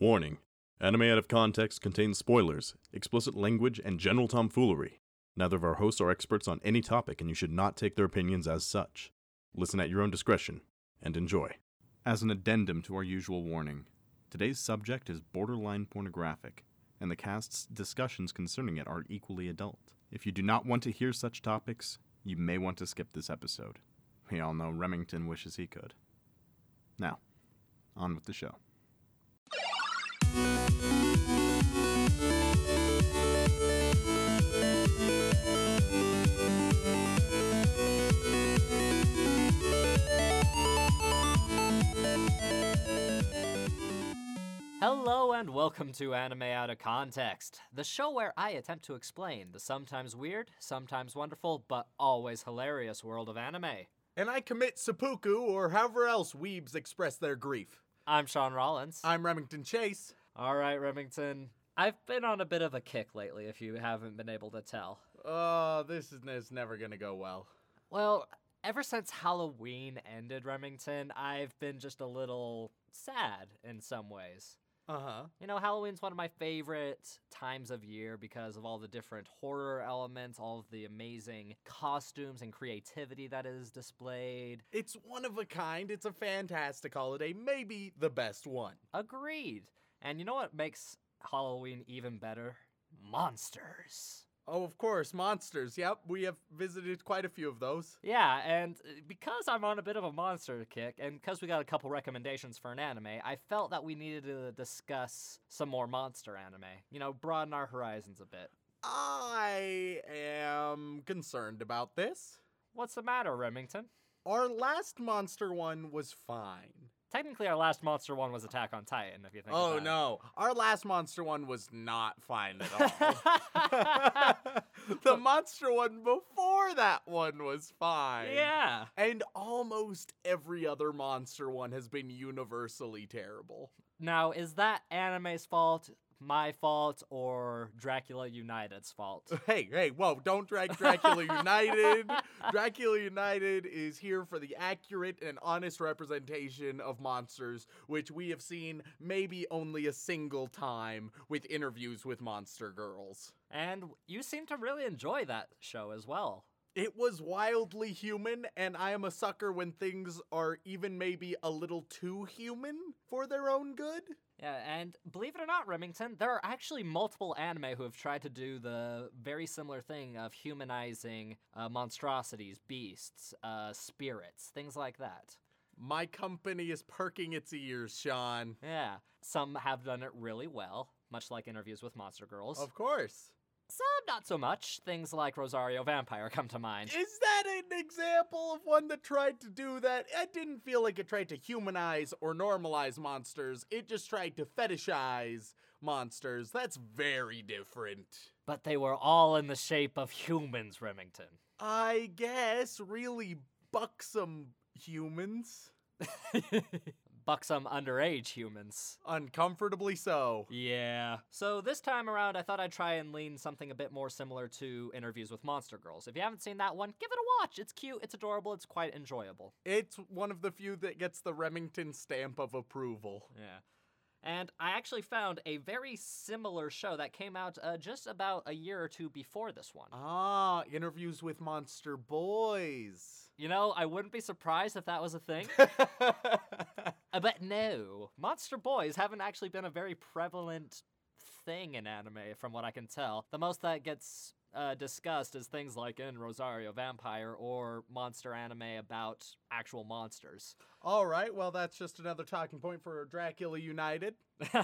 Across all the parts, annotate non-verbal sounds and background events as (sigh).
Warning Anime Out of Context contains spoilers, explicit language, and general tomfoolery. Neither of our hosts are experts on any topic, and you should not take their opinions as such. Listen at your own discretion and enjoy. As an addendum to our usual warning, today's subject is borderline pornographic, and the cast's discussions concerning it are equally adult. If you do not want to hear such topics, you may want to skip this episode. We all know Remington wishes he could. Now, on with the show. Hello and welcome to Anime Out of Context, the show where I attempt to explain the sometimes weird, sometimes wonderful, but always hilarious world of anime. And I commit seppuku or however else weebs express their grief. I'm Sean Rollins. I'm Remington Chase. All right, Remington. I've been on a bit of a kick lately, if you haven't been able to tell. Oh, this is, is never gonna go well. Well, ever since Halloween ended, Remington, I've been just a little sad in some ways. Uh huh. You know, Halloween's one of my favorite times of year because of all the different horror elements, all of the amazing costumes and creativity that is displayed. It's one of a kind. It's a fantastic holiday, maybe the best one. Agreed. And you know what makes Halloween even better? Monsters. Oh, of course, monsters. Yep, we have visited quite a few of those. Yeah, and uh, because I'm on a bit of a monster kick, and because we got a couple recommendations for an anime, I felt that we needed to discuss some more monster anime. You know, broaden our horizons a bit. I am concerned about this. What's the matter, Remington? Our last monster one was fine. Technically, our last monster one was Attack on Titan, if you think Oh about it. no, our last monster one was not fine at all. (laughs) (laughs) the monster one before that one was fine. Yeah. And almost every other monster one has been universally terrible. Now, is that anime's fault, my fault, or Dracula United's fault? (laughs) Hey, hey, whoa, don't drag Dracula United. (laughs) Dracula United is here for the accurate and honest representation of monsters, which we have seen maybe only a single time with interviews with monster girls. and you seem to really enjoy that show as well. It was wildly human, and I am a sucker when things are even maybe a little too human for their own good. Yeah, and believe it or not, Remington, there are actually multiple anime who have tried to do the very similar thing of humanizing uh, monstrosities, beasts, uh, spirits, things like that. My company is perking its ears, Sean. Yeah, some have done it really well, much like interviews with monster girls. Of course. Some not so much. Things like Rosario Vampire come to mind. Is that an example of one that tried to do that? I didn't feel like it tried to humanize or normalize monsters. It just tried to fetishize monsters. That's very different. But they were all in the shape of humans, Remington. I guess really buxom humans. (laughs) Buxom underage humans. Uncomfortably so. Yeah. So this time around, I thought I'd try and lean something a bit more similar to interviews with monster girls. If you haven't seen that one, give it a watch. It's cute, it's adorable, it's quite enjoyable. It's one of the few that gets the Remington stamp of approval. Yeah. And I actually found a very similar show that came out uh, just about a year or two before this one. Ah, interviews with monster boys. You know, I wouldn't be surprised if that was a thing. (laughs) But no, monster boys haven't actually been a very prevalent thing in anime, from what I can tell. The most that gets uh, discussed is things like in Rosario Vampire or monster anime about actual monsters. All right, well, that's just another talking point for Dracula United.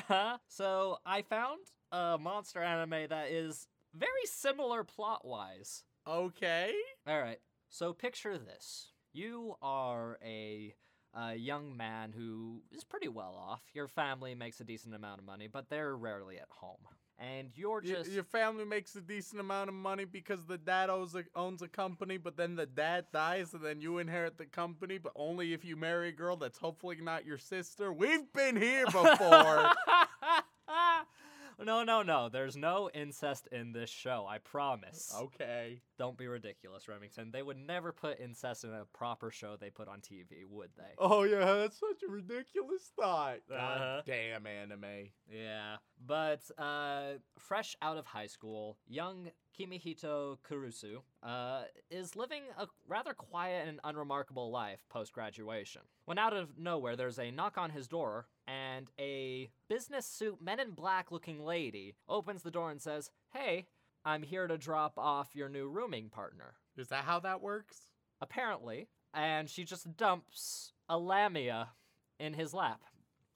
(laughs) so I found a monster anime that is very similar plot wise. Okay. All right. So picture this: you are a, a young man who is pretty well off. Your family makes a decent amount of money, but they're rarely at home, and you're just your family makes a decent amount of money because the dad owns a, owns a company, but then the dad dies, and then you inherit the company, but only if you marry a girl that's hopefully not your sister. We've been here before. (laughs) No, no, no. There's no incest in this show. I promise. Okay. Don't be ridiculous, Remington. They would never put incest in a proper show they put on TV, would they? Oh yeah, that's such a ridiculous thought. God Uh-huh. damn anime. Yeah, but uh, fresh out of high school, young Kimihito Kurusu uh, is living a rather quiet and unremarkable life post graduation. When out of nowhere, there's a knock on his door, and a business suit men in black looking lady opens the door and says, Hey, I'm here to drop off your new rooming partner. Is that how that works? Apparently, and she just dumps a lamia in his lap.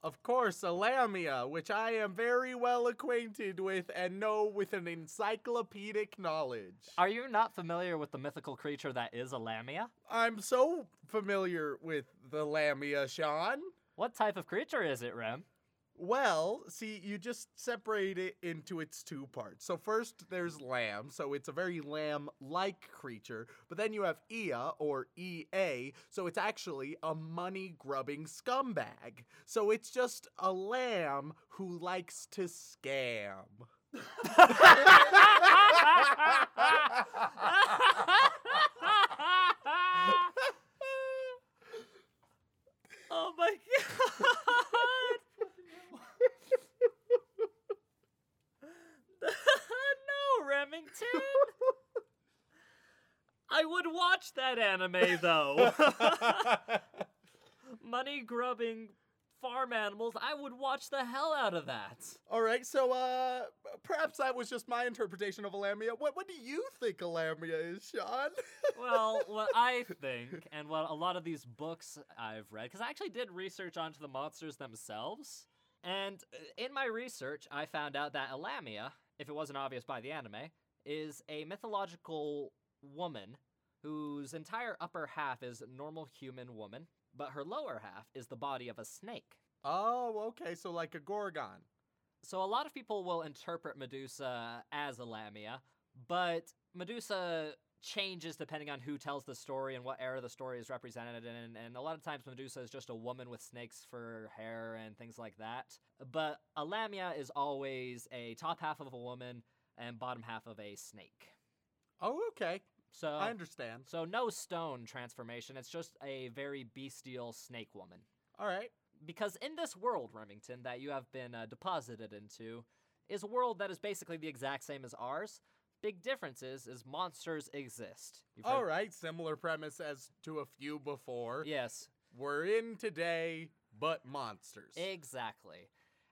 Of course, a lamia, which I am very well acquainted with and know with an encyclopedic knowledge. Are you not familiar with the mythical creature that is a lamia? I'm so familiar with the lamia, Sean. What type of creature is it, Rem? Well, see, you just separate it into its two parts. So first there's lamb, so it's a very lamb-like creature, but then you have Ea or EA, so it's actually a money-grubbing scumbag. So it's just a lamb who likes to scam. (laughs) (laughs) (laughs) oh my god! I would watch that anime though. (laughs) Money grubbing farm animals, I would watch the hell out of that. All right, so uh perhaps that was just my interpretation of a lamia. What what do you think a lamia is, Sean? (laughs) well, what I think, and what a lot of these books I've read, because I actually did research onto the monsters themselves, and uh, in my research, I found out that a lamia, if it wasn't obvious by the anime, is a mythological woman whose entire upper half is normal human woman, but her lower half is the body of a snake. oh, okay, so like a gorgon. So a lot of people will interpret Medusa as a Lamia, but Medusa changes depending on who tells the story and what era the story is represented in. And a lot of times Medusa is just a woman with snakes for hair and things like that. But a Lamia is always a top half of a woman and bottom half of a snake. Oh, okay. So I understand. so no stone transformation, it's just a very bestial snake woman. All right. because in this world, Remington, that you have been uh, deposited into, is a world that is basically the exact same as ours. Big difference is, is monsters exist. You've All heard- right, similar premise as to a few before. Yes, We're in today, but monsters. exactly.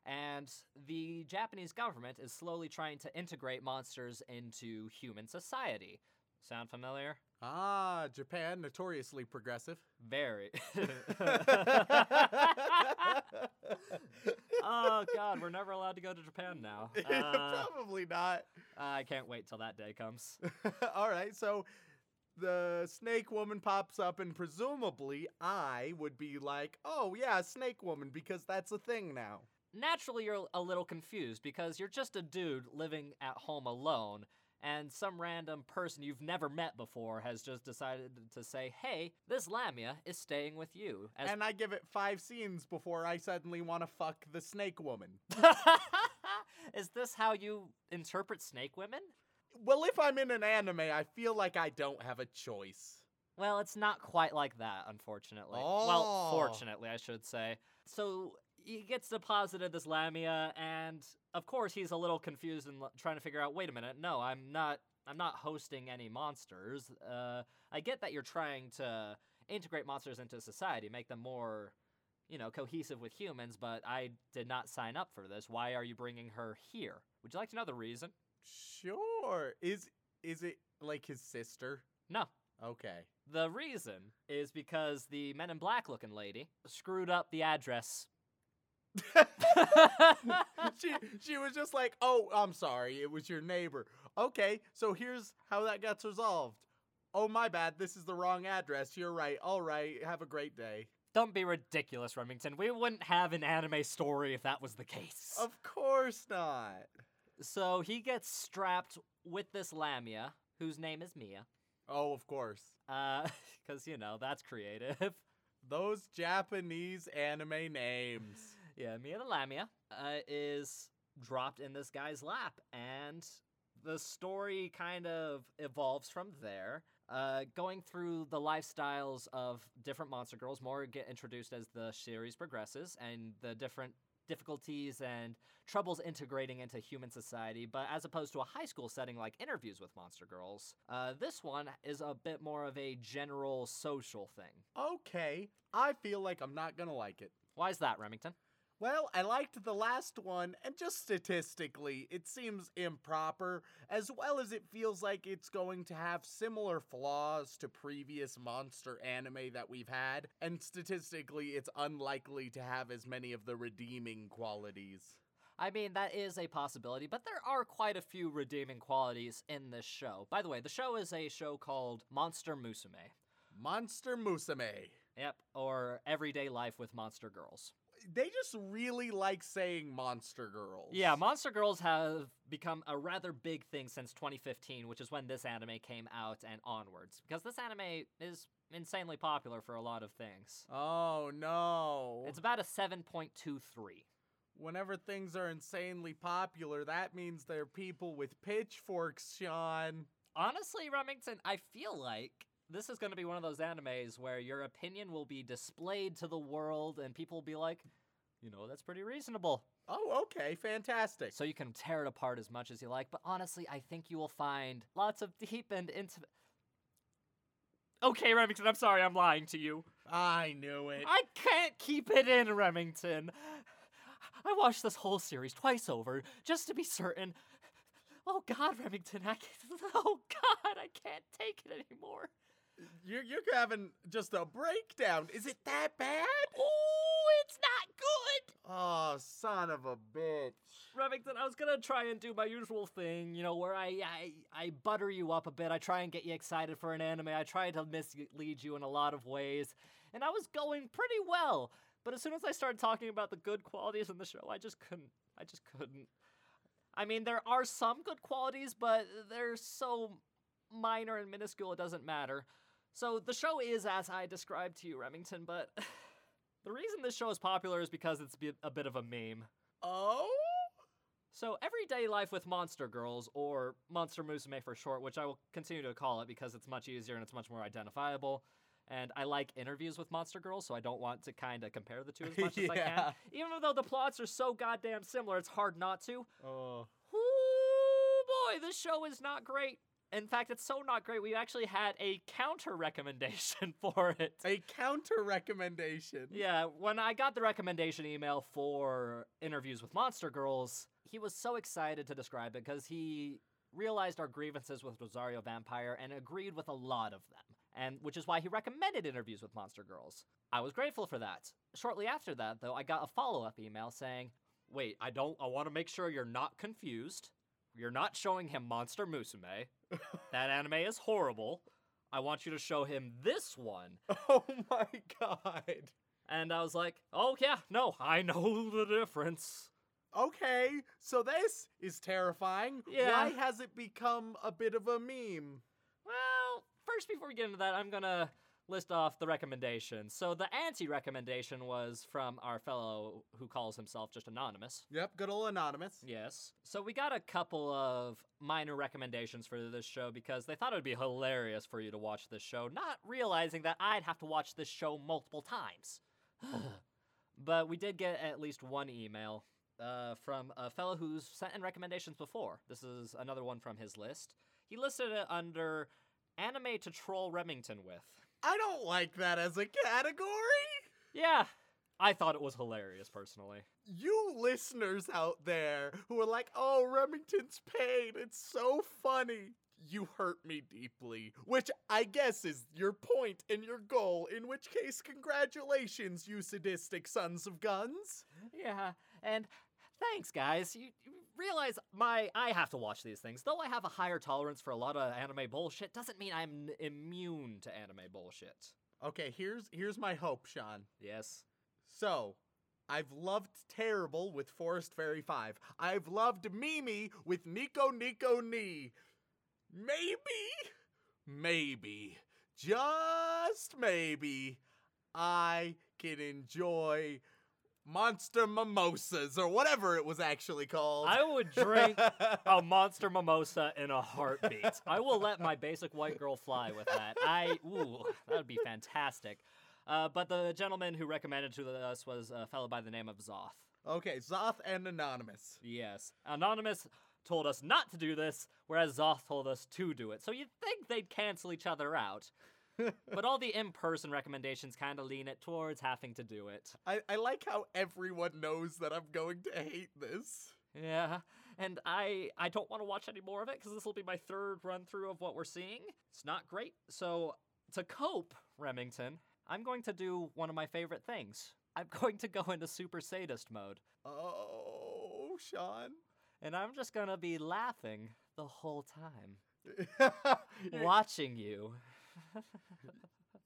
And the Japanese government is slowly trying to integrate monsters into human society. Sound familiar? ah, Japan, notoriously progressive. Very. (laughs) (laughs) oh god, we're never allowed to go to Japan now. (laughs) Uh, Probably not. I can't wait till that day comes. All right, so the snake woman pops up, and presumably I would be like, oh, yeah, snake woman, because that's a thing now. Naturally, you're a little confused because you're just a dude living at home alone, and some random person you've never met before has just decided to say, hey, this Lamia is staying with you. As And I give it five scenes before I suddenly want to fuck the snake woman. (laughs) is this how you interpret snake women? Well, if I'm in an anime, I feel like I don't have a choice. Well, it's not quite like that, unfortunately. Oh. Well, fortunately, I should say. So he gets deposited this Lamia, and of course he's a little confused and l- trying to figure out. Wait a minute, no, I'm not. I'm not hosting any monsters. Uh, I get that you're trying to integrate monsters into society, make them more, you know, cohesive with humans. But I did not sign up for this. Why are you bringing her here? Would you like to know the reason? Sure. Is is it like his sister? No. Okay. The reason is because the Men in Black looking lady screwed up the address. (laughs) she she was just like, "Oh, I'm sorry. It was your neighbor." Okay, so here's how that gets resolved. Oh, my bad. This is the wrong address. You're right. All right. Have a great day. Don't be ridiculous, Remington. We wouldn't have an anime story if that was the case. Of course not. So he gets strapped with this Lamia, whose name is Mia. Oh, of course. Uh, (laughs) because, you know, that's creative. Those Japanese anime names. Yeah, Mia the Lamia uh, is dropped in this guy's lap, and the story kind of evolves from there. Uh, going through the lifestyles of different monster girls, more get introduced as the series progresses, and the different difficulties and troubles integrating into human society. But as opposed to a high school setting like interviews with monster girls, uh, this one is a bit more of a general social thing. Okay, I feel like I'm not gonna like it. Why is that, Remington? Well, I liked the last one, and just statistically, it seems improper, as well as it feels like it's going to have similar flaws to previous monster anime that we've had, and statistically, it's unlikely to have as many of the redeeming qualities. I mean, that is a possibility, but there are quite a few redeeming qualities in this show. By the way, the show is a show called Monster Musume. Monster Musume. Yep, or Everyday Life with Monster Girls. They just really like saying monster girls. Yeah, Monster Girls have become a rather big thing since 2015, which is when this anime came out and onwards. Because this anime is insanely popular for a lot of things. Oh no. It's about a 7.23. Whenever things are insanely popular, that means they're people with pitchforks, Sean. Honestly, Remington, I feel like this is going to be one of those animes where your opinion will be displayed to the world and people will be like, you know, that's pretty reasonable. Oh, okay, fantastic. So you can tear it apart as much as you like, but honestly, I think you will find lots of deep and intimate. Okay, Remington, I'm sorry, I'm lying to you. I knew it. I can't keep it in, Remington. I watched this whole series twice over just to be certain. Oh God, Remington, I can't, (laughs) oh God, I can't take it anymore. You're you're having just a breakdown. Is it that bad? Oh, it's not good. Oh, son of a bitch. Remington, I was gonna try and do my usual thing, you know, where I, I I butter you up a bit. I try and get you excited for an anime. I try to mislead you in a lot of ways, and I was going pretty well. But as soon as I started talking about the good qualities in the show, I just couldn't. I just couldn't. I mean, there are some good qualities, but they're so minor and minuscule it doesn't matter. So the show is as I described to you, Remington, but (laughs) the reason this show is popular is because it's a bit of a meme. Oh? So, Everyday Life with Monster Girls, or Monster Musume for short, which I will continue to call it because it's much easier and it's much more identifiable. And I like interviews with Monster Girls, so I don't want to kind of compare the two as much as I can. (laughs) Even though the plots are so goddamn similar, it's hard not to. Oh. Ooh, boy, this show is not great. In fact, it's so not great, we actually had a counter recommendation (laughs) for it. A counter recommendation. Yeah, when I got the recommendation email for interviews with Monster Girls, he was so excited to describe it because he realized our grievances with Rosario Vampire and agreed with a lot of them. And which is why he recommended interviews with Monster Girls. I was grateful for that. Shortly after that, though, I got a follow-up email saying, "Wait, I don't I want to make sure you're not confused. You're not showing him Monster Musume. that anime is horrible. I want you to show him this one (laughs) Oh my god. and I was like, oh, yeah, no, I know the difference. Okay, so this is terrifying. Yeah. Why has it become a bit of a meme? Well, first, before we get into that, I'm to list off the recommendations. So, the anti recommendation was from our fellow who calls himself just Anonymous. Yep, good old anonymous. Yes. So, we got a couple of minor recommendations for this show because they thought it would be hilarious for you to watch this show, not realizing that I'd have to watch this show multiple times. (sighs) but we did get at least one email uh, from a fellow who's sent in recommendations before. This is another one from his list. He listed it under anime to troll Remington with. I don't like that as a category. Yeah, I thought it was hilarious personally. You listeners out there who are like, oh, Remington's pain, it's so funny. You hurt me deeply, which I guess is your point and your goal, in which case, congratulations, you sadistic sons of guns. Yeah, and thanks, guys. You, you realize my I have to watch these things. Though I have a higher tolerance for a lot of anime bullshit, doesn't mean I'm immune to anime bullshit. Okay, here's here's my hope, Sean. Yes. So, I've loved Terrible with Forest Fairy 5. I've loved Mimi with Nico Nico Ni. Maybe, maybe, just maybe, I can enjoy monster mimosas or whatever it was actually called. I would drink (laughs) a monster mimosa in a heartbeat. I will let my basic white girl fly with that. I ooh, that would be fantastic. Uh, but the gentleman who recommended to us was a fellow by the name of Zoth. okay, Zoth and Anonymous. Yes, Anonymous told us not to do this, whereas Zoth told us to do it. So you'd think they'd cancel each other out. But all the in-person recommendations kind of lean it towards having to do it. I, I like how everyone knows that I'm going to hate this. Yeah, and I I don't want to watch any more of it because this will be my third run through of what we're seeing. It's not great. So to cope, Remington, I'm going to do one of my favorite things. I'm (laughs) going to go into super sadist mode, Oh, Sean. and I'm just gonna be laughing the whole time, (laughs) watching you.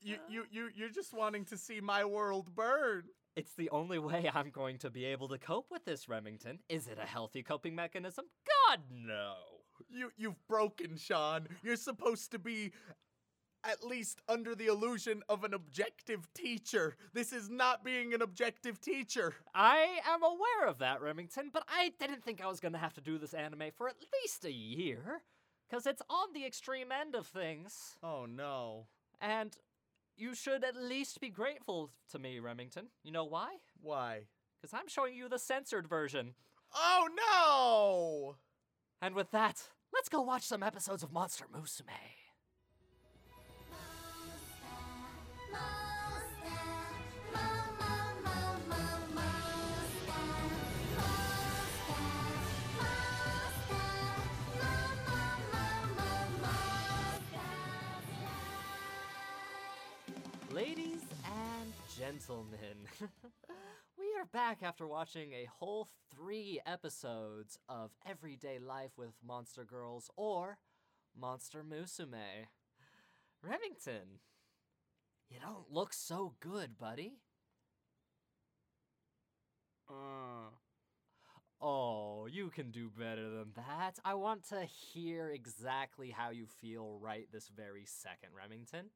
You, you, you, you're just wanting to see my world burn. It's the only way I'm going to be able to cope with this, Remington. Is it a healthy coping mechanism? God, no. You, you've broken, Sean. You're supposed to be at least under the illusion of an objective teacher. This is not being an objective teacher. I am aware of that, Remington, but I didn't think I was going to have to do this anime for at least a year. Because it's on the extreme end of things. Oh no. And you should at least be grateful to me, Remington. You know why? Why? Because I'm showing you the censored version. Oh no! And with that, let's go watch some episodes of Monster Musume. Ladies gentlemen, (laughs) we are back after watching a whole three episodes of Everyday Life with Monster Girls or Monster Musume. Remington, you don't look so good, buddy. Uh, Oh, you can do better than that. I want to hear exactly how you feel right this very second, Remington.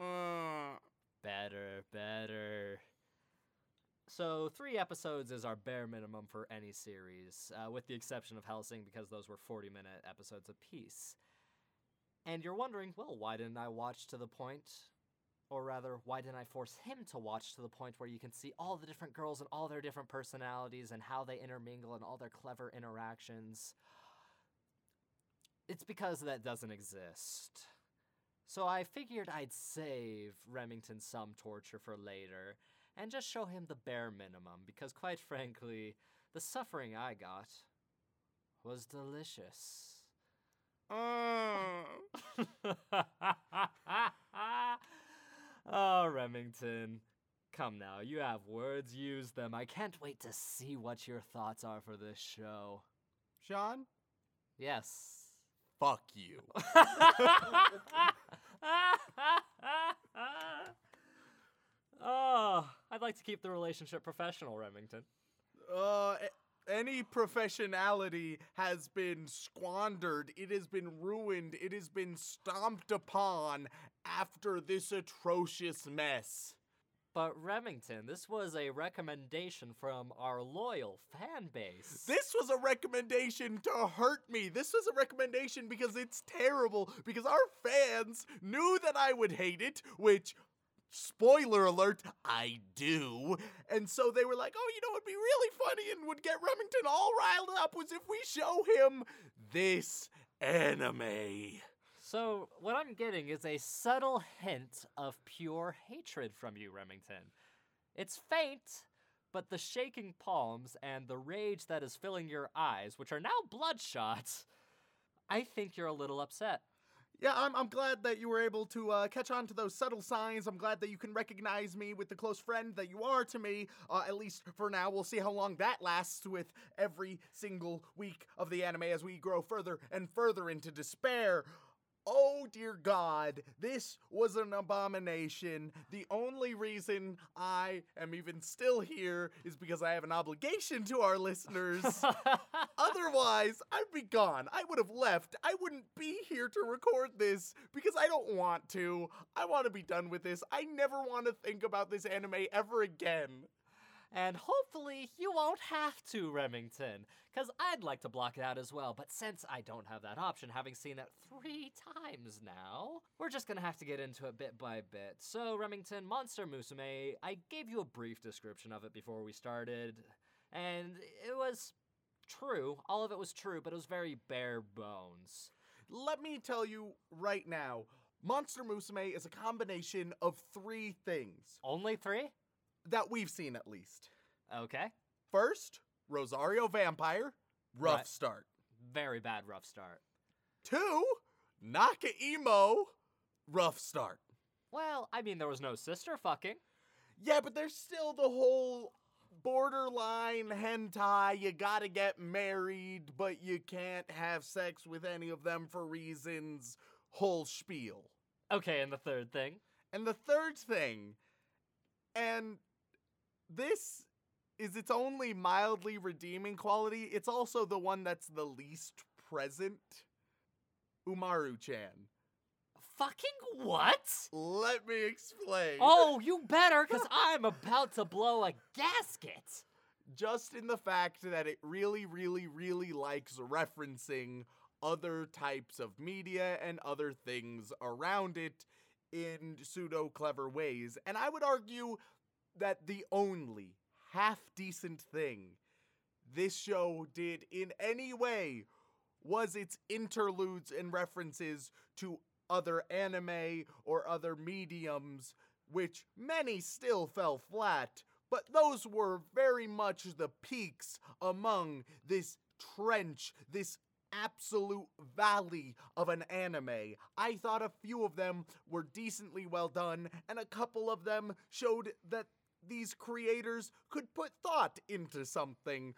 uh, Better, better. So, three episodes is our bare minimum for any series, uh, with the exception of Hellsing, because those were 40 minute episodes apiece. And you're wondering, well, why didn't I watch to the point? Or rather, why didn't I force him to watch to the point where you can see all the different girls and all their different personalities and how they intermingle and all their clever interactions? It's because that doesn't exist. So I figured I'd save Remington some torture for later and just show him the bare minimum because, quite frankly, the suffering I got was delicious. uh. (laughs) oh, Remington. Come now, you have words, use them. I can't wait to see what your thoughts are for this show. Sean? Yes. Fuck you. (laughs) oh, I'd like to keep the relationship professional, Remington. Uh, any professionality has been squandered. It has been ruined. It has been stomped upon after this atrocious mess. But Remington, this was a recommendation from our loyal fan base. This was a recommendation to hurt me. This was a recommendation because it's terrible. Because our fans knew that I would hate it, which, spoiler alert, I do. And so they were like, oh, you know it'd be really funny and would get Remington all riled up was if we show him this anime. So, what I'm getting is a subtle hint of pure hatred from you, Remington. It's faint, but the shaking palms and the rage that is filling your eyes, which are now bloodshot, (laughs) I think you're a little upset. Yeah, I'm, I'm glad that you were able to uh, catch on to those subtle signs. I'm glad that you can recognize me with the close friend that you are to me, uh, at least for now. We'll see how long that lasts with every single week of the anime as we grow further and further into despair. Oh dear God, this was an abomination. The only reason I am even still here is because I have an obligation to our listeners. (laughs) Otherwise, I'd be gone. I would have left. I wouldn't be here to record this because I don't want to. I want to be done with this. I never want to think about this anime ever again. And hopefully you won't have to, Remington, because I'd like to block it out as well. But since I don't have that option, having seen it three times now, we're just gonna have to get into it bit by bit. So, Remington, Monster Musume, I gave you a brief description of it before we started, and it was true. All of it was true, but it was very bare bones. Let me tell you right now Monster Musume is a combination of three things Only three? That we've seen at least. Okay. First, Rosario Vampire, rough Right. start. Very bad rough start. Two, Naka Emo, rough start. Well, I mean, there was no sister fucking. Yeah, but there's still the whole borderline hentai. You gotta get married, but you can't have sex with any of them for reasons. Whole spiel. Okay, and the third thing. And the third thing, and this is its only mildly redeeming quality, it's also the one that's the least present. Umaru chan. Fucking what? Let me explain. Oh, you better, because I'm about to blow a gasket. just in the fact that it really, really, really likes referencing other types of media and other things around it in pseudo clever ways. And I would argue that the only half decent thing this show did in any way was its interludes and references to other anime or other mediums, which many still fell flat, but those were very much the peaks among this trench, this absolute valley of an anime. I thought a few of them were decently well done, and a couple of them showed that these creators could put thought into something.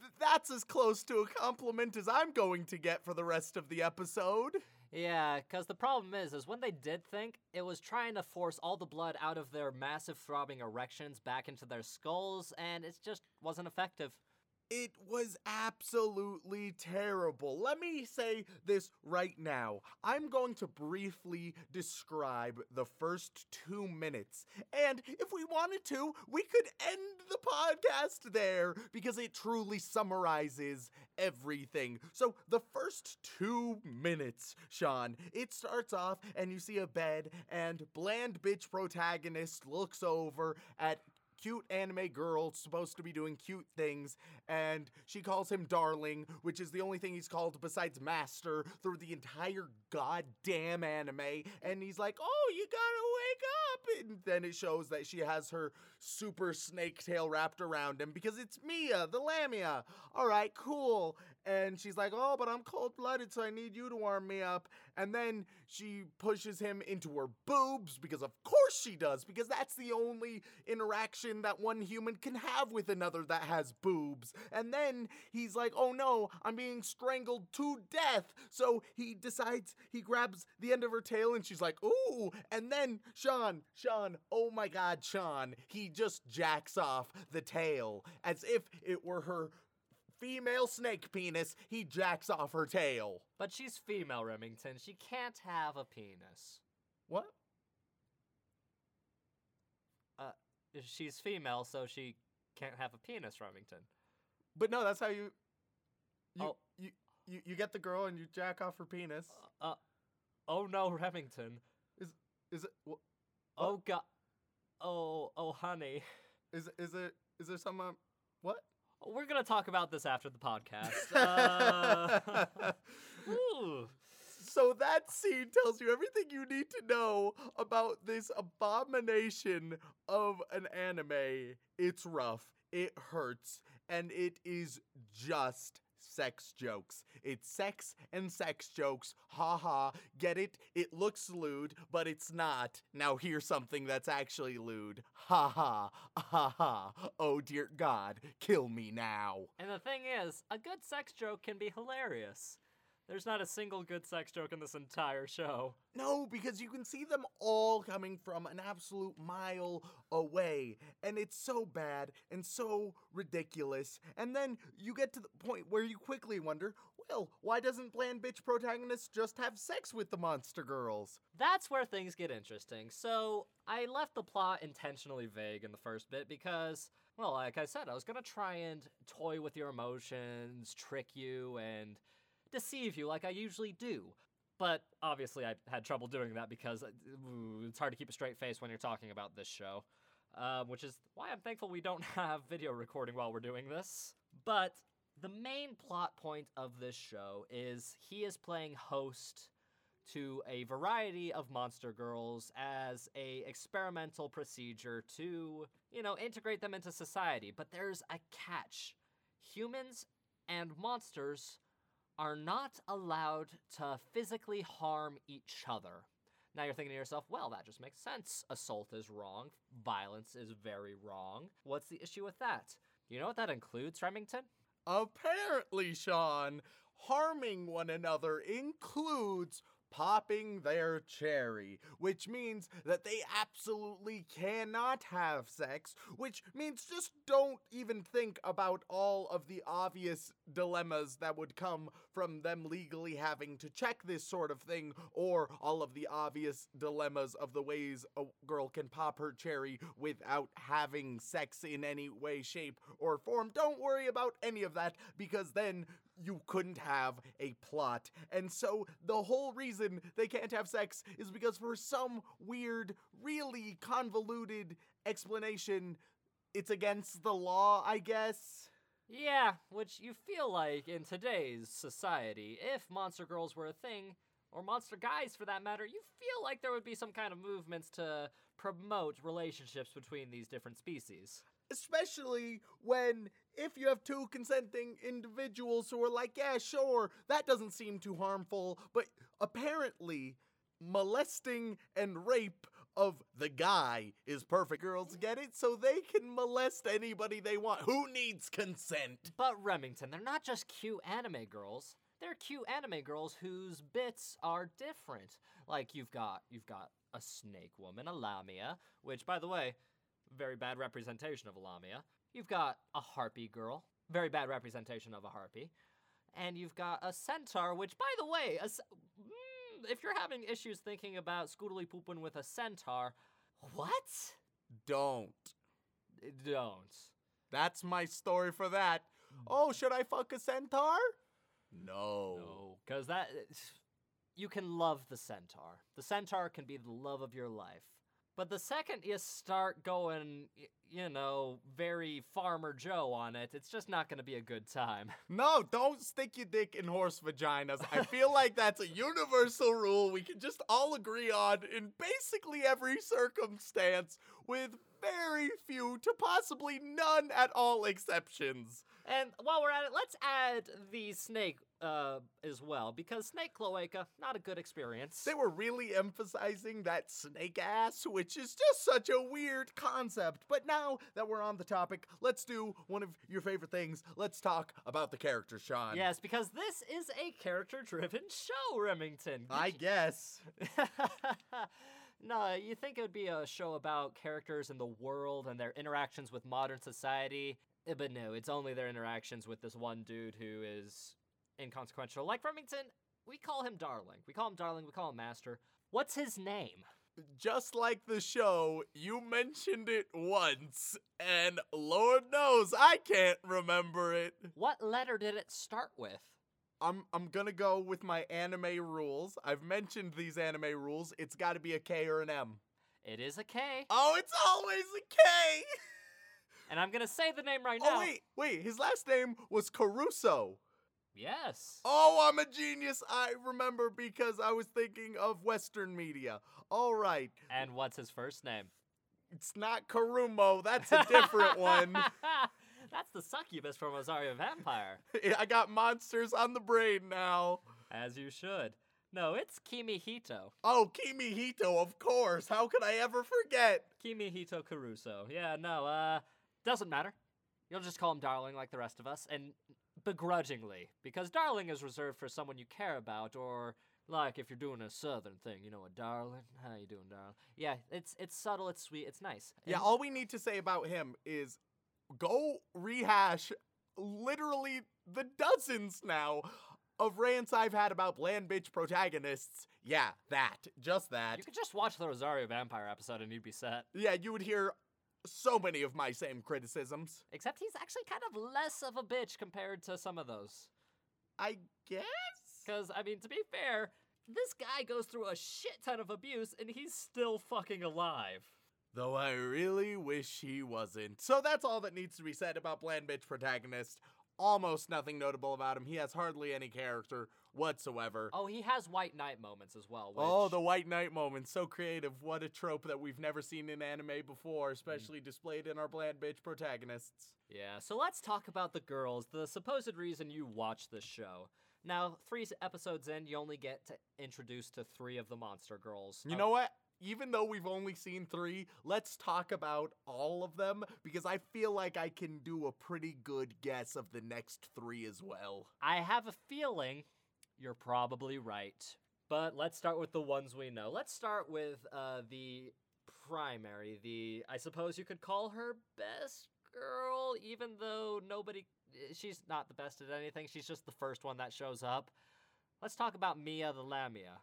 Th- That's as close to a compliment as I'm going to get for the rest of the episode. Yeah, because the problem is, is when they did think, it was trying to force all the blood out of their massive throbbing erections back into their skulls, and it just wasn't effective. It was absolutely terrible. Let me say this right now. I'm going to briefly describe the first two minutes. And if we wanted to, we could end the podcast there because it truly summarizes everything. So, the first two minutes, Sean, it starts off and you see a bed, and bland bitch protagonist looks over at cute anime girl supposed to be doing cute things, and she calls him darling, which is the only thing he's called besides master through the entire goddamn anime. And he's like, "Oh, you gotta wake up!" And then it shows that she has her super snake tail wrapped around him because it's Mia, the Lamia. All right, cool. And she's like, "Oh, but I'm cold blooded, so I need you to warm me up." And then she pushes him into her boobs because, of course, she does, because that's the only interaction that one human can have with another that has boobs. And then he's like, oh no, I'm being strangled to death. So he decides, he grabs the end of her tail and she's like, ooh. And then Sean, Sean, oh my god, Sean, he just jacks off the tail as if it were her female snake penis. He jacks off her tail. But she's female, Remington. She can't have a penis. What? Uh, she's female, so she can't have a penis, Remington. But no, that's how you. You, Oh. you, you, you get the girl and you jack off her penis. Uh, oh no, Remington. Is is it? wh- Oh god. Oh, oh, honey. Is is it? Is there some? Um, what? We're gonna talk about this after the podcast. (laughs) Uh. So that scene tells you everything you need to know about this abomination of an anime. It's rough, it hurts, and it is just sex jokes. It's sex and sex jokes. Ha ha. Get it? It looks lewd, but it's not. Now here's something that's actually lewd. Ha ha. Ha ha. Oh dear God, kill me now. And the thing is, a good sex joke can be hilarious. There's not a single good sex joke in this entire show. No, because you can see them all coming from an absolute mile away. And it's so bad and so ridiculous. And then you get to the point where you quickly wonder well, why doesn't Bland Bitch protagonist just have sex with the monster girls? That's where things get interesting. So, I left the plot intentionally vague in the first bit because, well, like I said, I was gonna try and toy with your emotions, trick you, and deceive you like I usually do. But obviously, I had trouble doing that because uh, it's hard to keep a straight face when you're talking about this show. Um, which is why I'm thankful we don't (laughs) have video recording while we're doing this. But the main plot point of this show is he is playing host to a variety of monster girls as a experimental procedure to, you know, integrate them into society. But there's a catch. Humans and monsters are not allowed to physically harm each other. Now you're thinking to yourself, well, that just makes sense. Assault is wrong. Violence is very wrong. What's the issue with that? You know what that includes, Remington? Apparently, Sean, harming one another includes popping their cherry, which means that they absolutely cannot have sex, which means just don't even think about all of the obvious dilemmas that would come from them legally having to check this sort of thing, or all of the obvious dilemmas of the ways a girl can pop her cherry without having sex in any way, shape, or form. Don't worry about any of that because then you couldn't have a plot. And so the whole reason they can't have sex is because for some weird, really convoluted explanation, it's against the law, I guess. Yeah, which you feel like in today's society, if monster girls were a thing, or monster guys for that matter, you feel like there would be some kind of movements to promote relationships between these different species. Especially when, if you have two consenting individuals who are like, yeah, sure, that doesn't seem too harmful, but apparently molesting and rape of the guy is perfect. Girls get it? So they can molest anybody they want. Who needs consent? But Remington, they're not just cute anime girls. They're cute anime girls whose bits are different. Like you've got you've got a snake woman, a Lamia, which by the way, very bad representation of Lamia. You've got a harpy girl, very bad representation of a harpy. And you've got a centaur, which by the way, mm, if you're having issues thinking about scootily Poopin' with a centaur, what? Don't. Don't. That's my story for that. Oh, should I fuck a centaur? No. No, because that (sighs) you can love the centaur. The centaur can be the love of your life. But the second you start going, you know, very Farmer Joe on it, it's just not going to be a good time. (laughs) No, don't stick your dick in horse vaginas. I feel like that's a universal rule we can just all agree on in basically every circumstance, with very few to possibly none at all exceptions. And while we're at it, let's add the snake uh, as well, because snake cloaca, not a good experience. They were really emphasizing that snake ass, which is just such a weird concept. But now that we're on the topic, let's do one of your favorite things. Let's talk about the character, Sean. Yes, because this is a character-driven show, Remington. I guess. (laughs) no, you think it would be a show about characters in the world and their interactions with modern society, Eh, but no, it's only their interactions with this one dude who is inconsequential. Like Remington, we call him Darling. We call him Darling, we call him Master. What's his name? Just like the show, you mentioned it once, and Lord knows I can't remember it. What letter did it start with? I'm I'm gonna go with my anime rules. I've mentioned these anime rules. It's got to be a K or an M. It is a K. Oh, it's always a K. (laughs) And I'm gonna say the name right oh, now. oh wait, wait. His last name was Caruso. Yes. Oh, I'm a genius. I remember because I was thinking of Western media. All right, And what's his first name? it's not Kurumu. That's a different one. (laughs) That's the succubus from Rosario Vampire. (laughs) I got monsters on the brain now. As you should. No, it's Kimihito. Oh, Kimihito, of course. How could I ever forget? Kimihito Caruso. Yeah, no, uh, doesn't matter. You'll just call him Darling like the rest of us. And begrudgingly, because darling is reserved for someone you care about, or like if you're doing a southern thing, you know, a darling. How you doing, darling? Yeah, it's it's subtle, it's sweet, it's nice. Yeah, all we need to say about him is go rehash literally the dozens now of rants I've had about bland bitch protagonists. Yeah, that. Just that. you could just watch the Rosario Vampire episode and you'd be set. Yeah, you would hear so many of my same criticisms. Except he's actually kind of less of a bitch compared to some of those. I guess? Because, I mean, to be fair, this guy goes through a shit ton of abuse and he's still fucking alive. Though I really wish he wasn't. So that's all that needs to be said about Bland Bitch protagonist. Almost nothing notable about him. He has hardly any character whatsoever. Oh, he has White Knight moments as well. Which, Oh, the White Knight moments. So creative. What a trope that we've never seen in anime before, especially displayed in our bland bitch protagonists. Yeah, so let's talk about the girls, the supposed reason you watch this show. Now, three episodes in, you only get to introduce to three of the monster girls. You Uh, know what? Even though we've only seen three, let's talk about all of them because I feel like I can do a pretty good guess of the next three as well. I have a feeling you're probably right. But let's start with the ones we know. Let's start with uh, the primary, the I suppose you could call her best girl, even though nobody she's not the best at anything. She's just the first one that shows up. Let's talk about Miia the Lamia.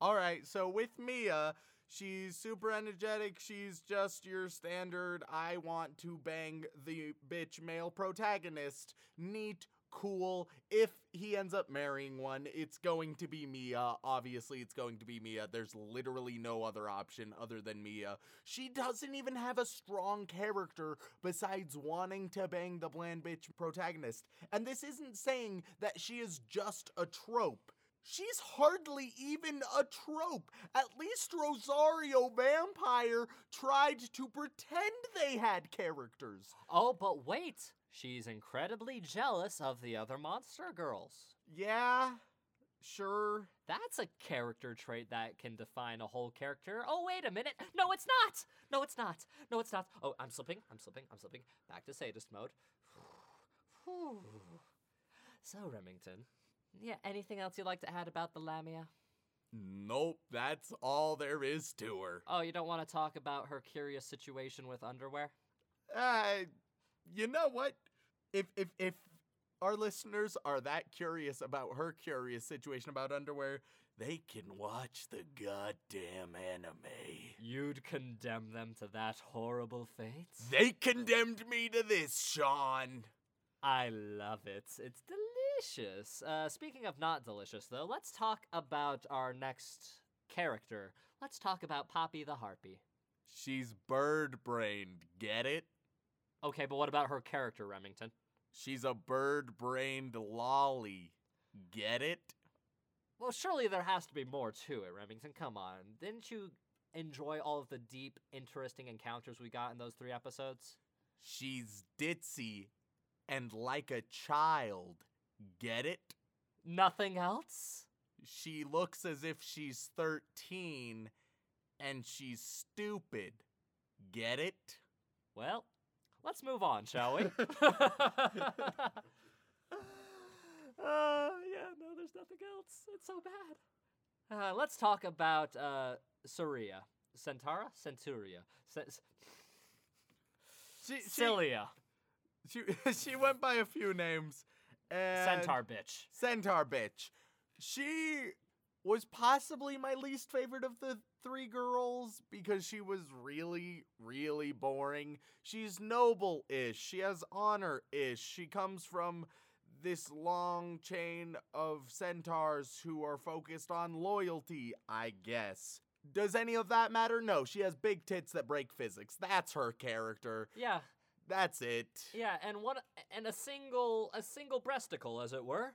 All right, so with Miia, she's super energetic. She's just your standard I want to bang the bitch male protagonist. Neat, cool. If he ends up marrying one, it's going to be Miia. Obviously, it's going to be Miia. There's literally no other option other than Miia. She doesn't even have a strong character besides wanting to bang the bland bitch protagonist. And this isn't saying that she is just a trope. She's hardly even a trope. At least Rosario Vampire tried to pretend they had characters. Oh, but wait! She's incredibly jealous of the other monster girls. Yeah, sure. That's a character trait that can define a whole character. Oh, wait a minute. No, it's not. No, it's not. No, it's not. Oh, I'm slipping. I'm slipping. I'm slipping. Back to sadist mode. (sighs) So, Remington. Yeah, anything else you'd like to add about the Lamia? Nope, that's all there is to her. Oh, you don't want to talk about her curious situation with underwear? Uh, you know what? If if if our listeners are that curious about her curious situation about underwear, they can watch the goddamn anime. You'd condemn them to that horrible fate? They condemned me to this, Sean. I love it. It's delicious. Uh, speaking of not delicious, though, let's talk about our next character. Let's talk about Papi the Harpy. She's bird brained, get it? Okay, but what about her character, Remington? She's a bird brained lolly, get it? Well, surely there has to be more to it, Remington. Come on. Didn't you enjoy all of the deep, interesting encounters we got in those three episodes? She's ditzy and like a child, get it? Nothing else? She looks as if she's 13 and she's stupid, get it? Well, let's move on, shall we? (laughs) (laughs) uh, yeah, no, there's nothing else. It's so bad. Uh, let's talk about uh, Saria. Centaura? Centuria. C- She, she, Cilia. she, (laughs) she went by a few names. Centaur bitch. Centaur bitch. She was possibly my least favorite of the three girls because she was really, really boring. She's noble ish. She has honor ish. She comes from this long chain of centaurs who are focused on loyalty, I guess. Does any of that matter? No, she has big tits that break physics. That's her character. Yeah, That's it. yeah, and what? And a single, a single breasticle, as it were,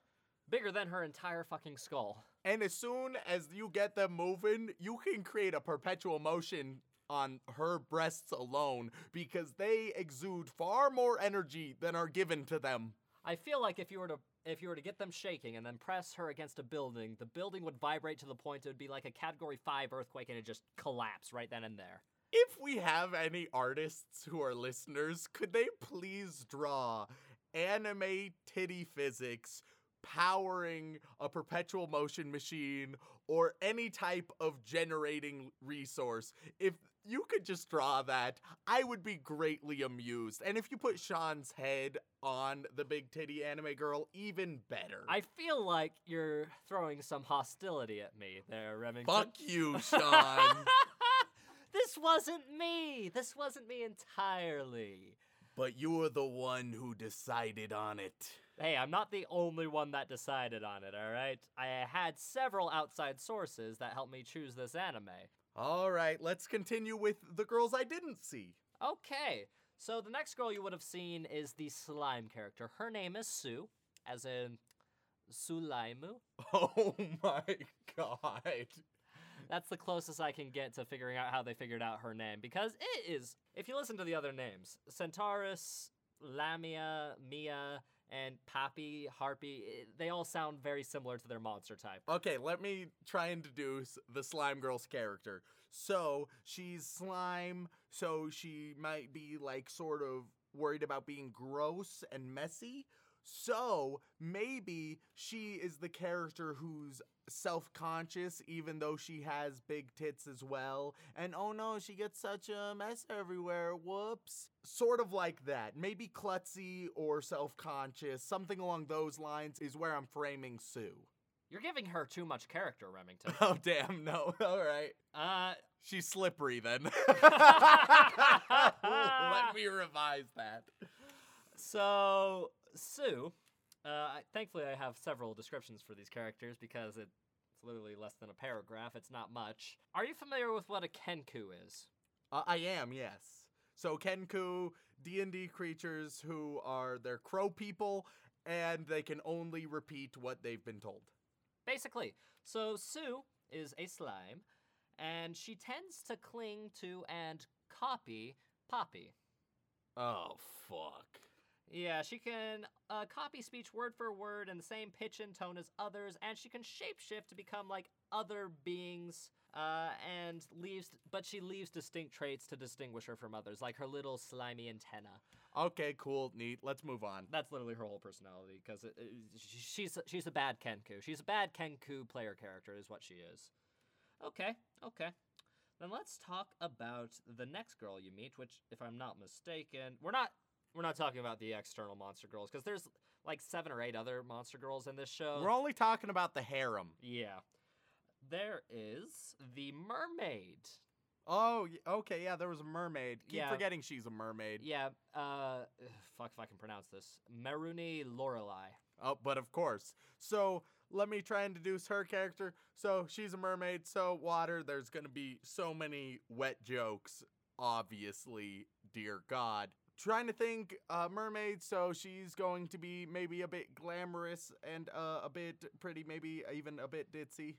bigger than her entire fucking skull. And as soon as you get them moving, you can create a perpetual motion on her breasts alone because they exude far more energy than are given to them. I feel like if you were to if you were to get them shaking and then press her against a building, the building would vibrate to the point it would be like a category 5 earthquake and it just collapse right then and there. If we have any artists who are listeners, could they please draw anime titty physics powering a perpetual motion machine or any type of generating resource. If you could just draw that, I would be greatly amused. And if you put Sean's head on the big titty anime girl, even better. I feel like you're throwing some hostility at me there, Remington. Fuck you, (laughs) Sean. (laughs) this wasn't me. This wasn't me entirely. but you were the one who decided on it. Hey, I'm not the only one that decided on it, alright? I had several outside sources that helped me choose this anime. All right, let's continue with the girls I didn't see. Okay, so the next girl you would have seen is the slime character. Her name is Suu, as in Sulaimu. (laughs) Oh my god. That's the closest I can get to figuring out how they figured out her name because it is. If you listen to the other names, Centaurus, Lamia, Miia, and Pappy, Harpy, eh, they all sound very similar to their monster type. Okay, let me try and deduce the slime girl's character. So, she's slime, so she might be like sort of worried about being gross and messy. So, maybe she is the character who's self conscious, even though she has big tits as well. And oh no, she gets such a mess everywhere. Whoops. Sort of like that. Maybe klutzy or self conscious, something along those lines is where I'm framing Suu. You're giving her too much character, Remington. (laughs) Oh damn, no. (laughs) All right. Uh, She's slippery then. (laughs) Let me revise that. so Suu, uh, I- thankfully I have several descriptions for these characters because it's literally less than a paragraph. It's not much. Are you familiar with what a kenku is? Uh, I am, yes. So Kenku, D&D creatures who are they're crow people and they can only repeat what they've been told. Basically, so Suu is a slime, and she tends to cling to and copy Papi. Oh fuck. Yeah, she can uh, copy speech word for word in the same pitch and tone as others, and she can shapeshift to become like other beings. Uh, and leaves, but she leaves distinct traits to distinguish her from others, like her little slimy antenna. Okay, cool, neat. Let's move on. That's literally her whole personality, because she's she's a bad Kenku. She's a bad Kenku player character, is what she is. Okay, okay. Then let's talk about the next girl you meet, which, if I'm not mistaken, we're not we're not talking about the external monster girls, because there's like seven or eight other monster girls in this show. We're only talking about the harem. yeah. There is the mermaid. Oh, okay, yeah, there was a mermaid. Keep Yeah. forgetting she's a mermaid. Yeah, uh, fuck if I can pronounce this. Maruni Lorelei. Oh, but of course. So let me try and deduce her character. So she's a mermaid, so water. There's gonna be so many wet jokes, obviously, dear God. Trying to think, uh, mermaid, so she's going to be maybe a bit glamorous and uh, a bit pretty, maybe even a bit ditzy.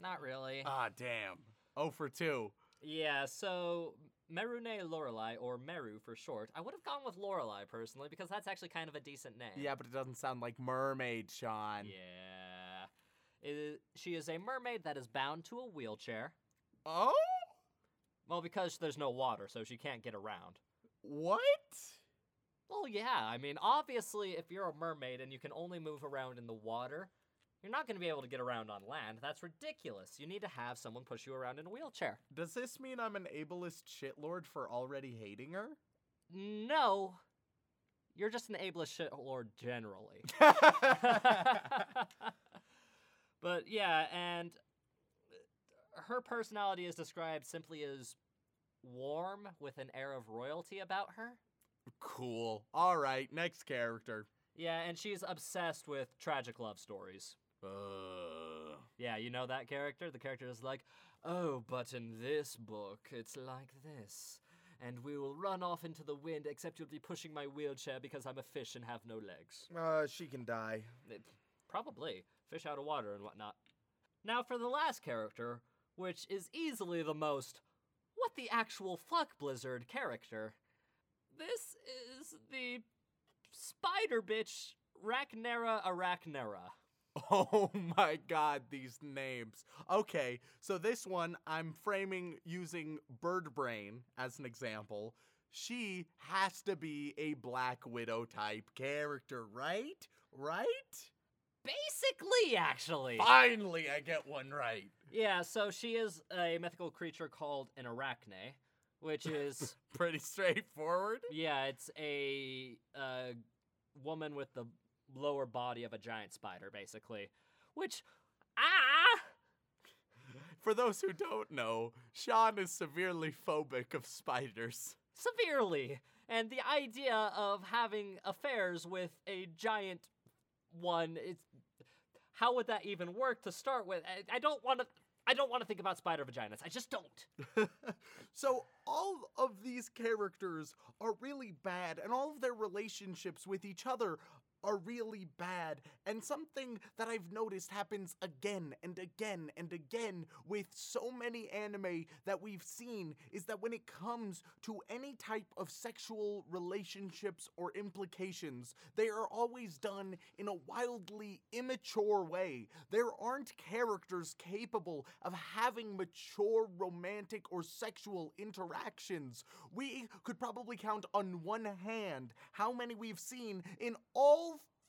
Not really. Ah, damn. Oh for two. Yeah, so Meroune Lorelei, or Meru for short. I would have gone with Lorelei personally because that's actually kind of a decent name. Yeah, but it doesn't sound like mermaid, Sean. Yeah. It- she is a mermaid that is bound to a wheelchair. Oh? Well, because there's no water, so she can't get around. What? Well, yeah, I mean, obviously, if you're a mermaid and you can only move around in the water, you're not going to be able to get around on land. That's ridiculous. You need to have someone push you around in a wheelchair. Does this mean I'm an ableist shitlord for already hating her? No, you're just an ableist shitlord generally. (laughs) (laughs) but yeah, and uh, her personality is described simply as warm with an air of royalty about her. cool. All right, next character. Yeah, and she's obsessed with tragic love stories. Uh, Yeah, you know that character? The character is like, oh, but in this book, it's like this. And we will run off into the wind, except you'll be pushing my wheelchair because I'm a fish and have no legs. uh, she can die. It- probably. Fish out of water and whatnot. Now, for the last character, which is easily the most what the actual fuck Blizzard character. This is the spider bitch Rachnera Arachnera. (laughs) Oh my god, these names. Okay, so this one I'm framing using Bird Brain as an example. she has to be a Black Widow type character, right? Right? Basically, actually. Finally, I get one right. Yeah, so she is a mythical creature called an arachne, which (laughs) is Pretty straightforward. yeah, it's a uh, woman with the lower body of a giant spider, basically. Which ah, For those who don't know, Sean is severely phobic of spiders. severely. And the idea of having affairs with a giant one is how would that even work to start with? I, I don't want to. I don't want to think about spider vaginas. I just don't. (laughs) so all of these characters are really bad and all of their relationships with each other are really bad and something that I've noticed happens again and again and again with so many anime that we've seen is that when it comes to any type of sexual relationships or implications they are always done in a wildly immature way. There aren't characters capable of having mature romantic or sexual interactions. We could probably count on one hand how many we've seen in all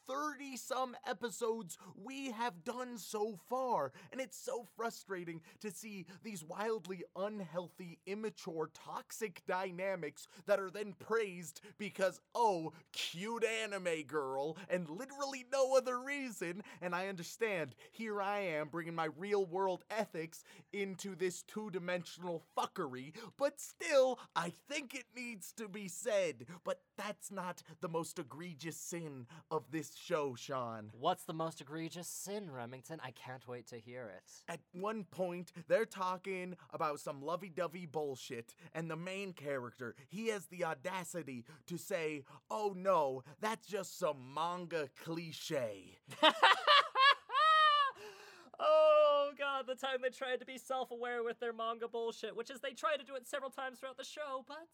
30 some episodes we have done so far. And it's so frustrating to see these wildly unhealthy, immature, toxic dynamics that are then praised because, oh, cute anime girl, and literally no other reason. And I understand, here I am bringing my real world ethics into this two dimensional fuckery, but still, I think it needs to be said. But that's not the most egregious sin of this show, Sean. What's the most egregious sin, Remington? I can't wait to hear it. At one point, they're talking about some lovey dovey bullshit, and the main character, he has the audacity to say, Oh no, that's just some manga cliche. (laughs) oh god, the time they tried to be self-aware with their manga bullshit, which is they try to do it several times throughout the show, but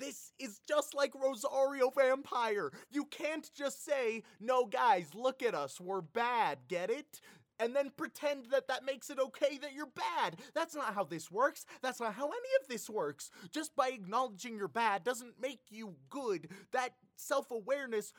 This is just like Rosario Vampire. You can't just say, no, guys, look at us, we're bad, get it? And then pretend that that makes it okay that you're bad. That's not how this works. That's not how any of this works. Just by acknowledging you're bad doesn't make you good. That self awareness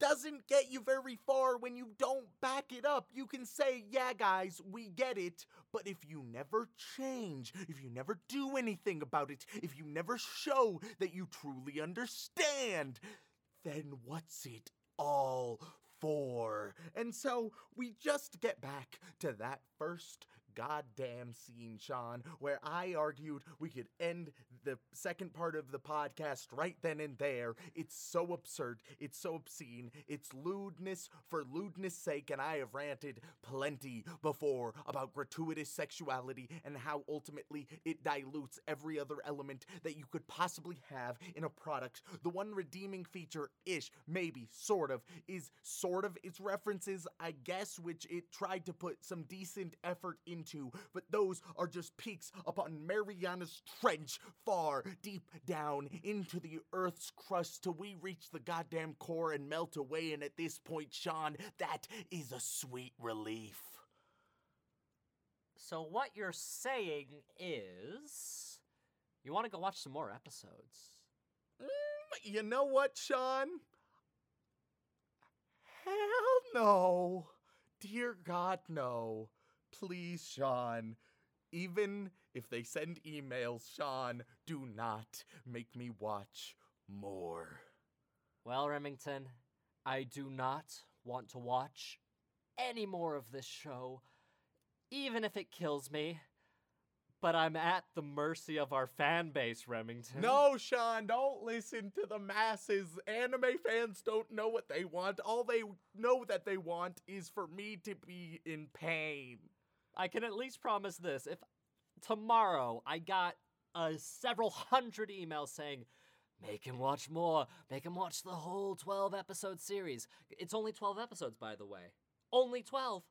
doesn't get you very far when you don't back it up. You can say, yeah, guys, we get it. But if you never change, if you never do anything about it, if you never show that you truly understand, then what's it all for? And so we just get back to that first goddamn scene, Sean, where I argued we could end the second part of the podcast right then and there. It's so absurd. It's so obscene. It's lewdness for lewdness' sake, and I have ranted plenty before about gratuitous sexuality and how ultimately it dilutes every other element that you could possibly have in a product. The one redeeming feature ish, maybe, sort of, is sort of its references, I guess, which it tried to put some decent effort into, but those are just peaks upon Mariana's Trench, far deep down into the Earth's crust till we reach the goddamn core and melt away. And at this point, Sean, that is a sweet relief. so what you're saying is you want to go watch some more episodes. Mm, you know what, Sean? Hell no. Dear God, no. Please, Sean. Even if they send emails, Sean, do not make me watch more. Well, Remington, I do not want to watch any more of this show, even if it kills me. But I'm at the mercy of our fan base, Remington. No, Sean, don't listen to the masses. Anime fans don't know what they want. All they know that they want is for me to be in pain. I can at least promise this. If tomorrow I got uh, several hundred emails saying, make him watch more, make him watch the whole 12 episode series. It's only 12 episodes, by the way. Only 12,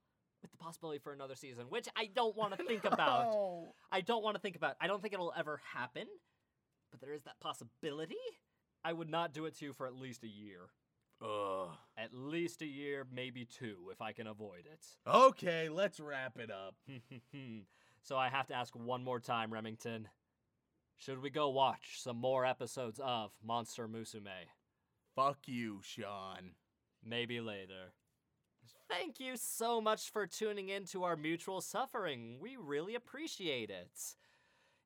with the possibility for another season, which I don't want to (laughs) think about. I don't want to think about. I don't think it'll ever happen, but there is that possibility. I would not do it to you for at least a year. Ugh. At least a year, maybe two, if I can avoid it. Okay, let's wrap it up. (laughs) so I have to ask one more time, Remington. Should we go watch some more episodes of Monster Musume? Fuck you, Sean. Maybe later. Thank you so much for tuning in to our mutual suffering. We really appreciate it.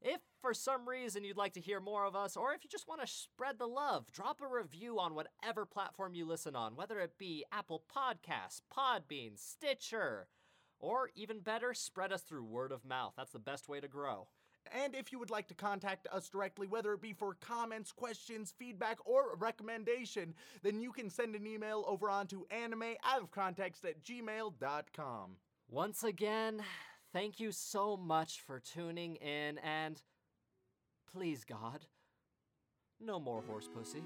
If for some reason you'd like to hear more of us, or if you just want to spread the love, drop a review on whatever platform you listen on, whether it be Apple Podcasts, Podbean, Stitcher, or even better, spread us through word of mouth. That's the best way to grow. And if you would like to contact us directly, whether it be for comments, questions, feedback, or recommendation, then you can send an email over onto animeoutofcontext at gmail.com. Once again, thank you so much for tuning in, and please, God, no more horse pussy.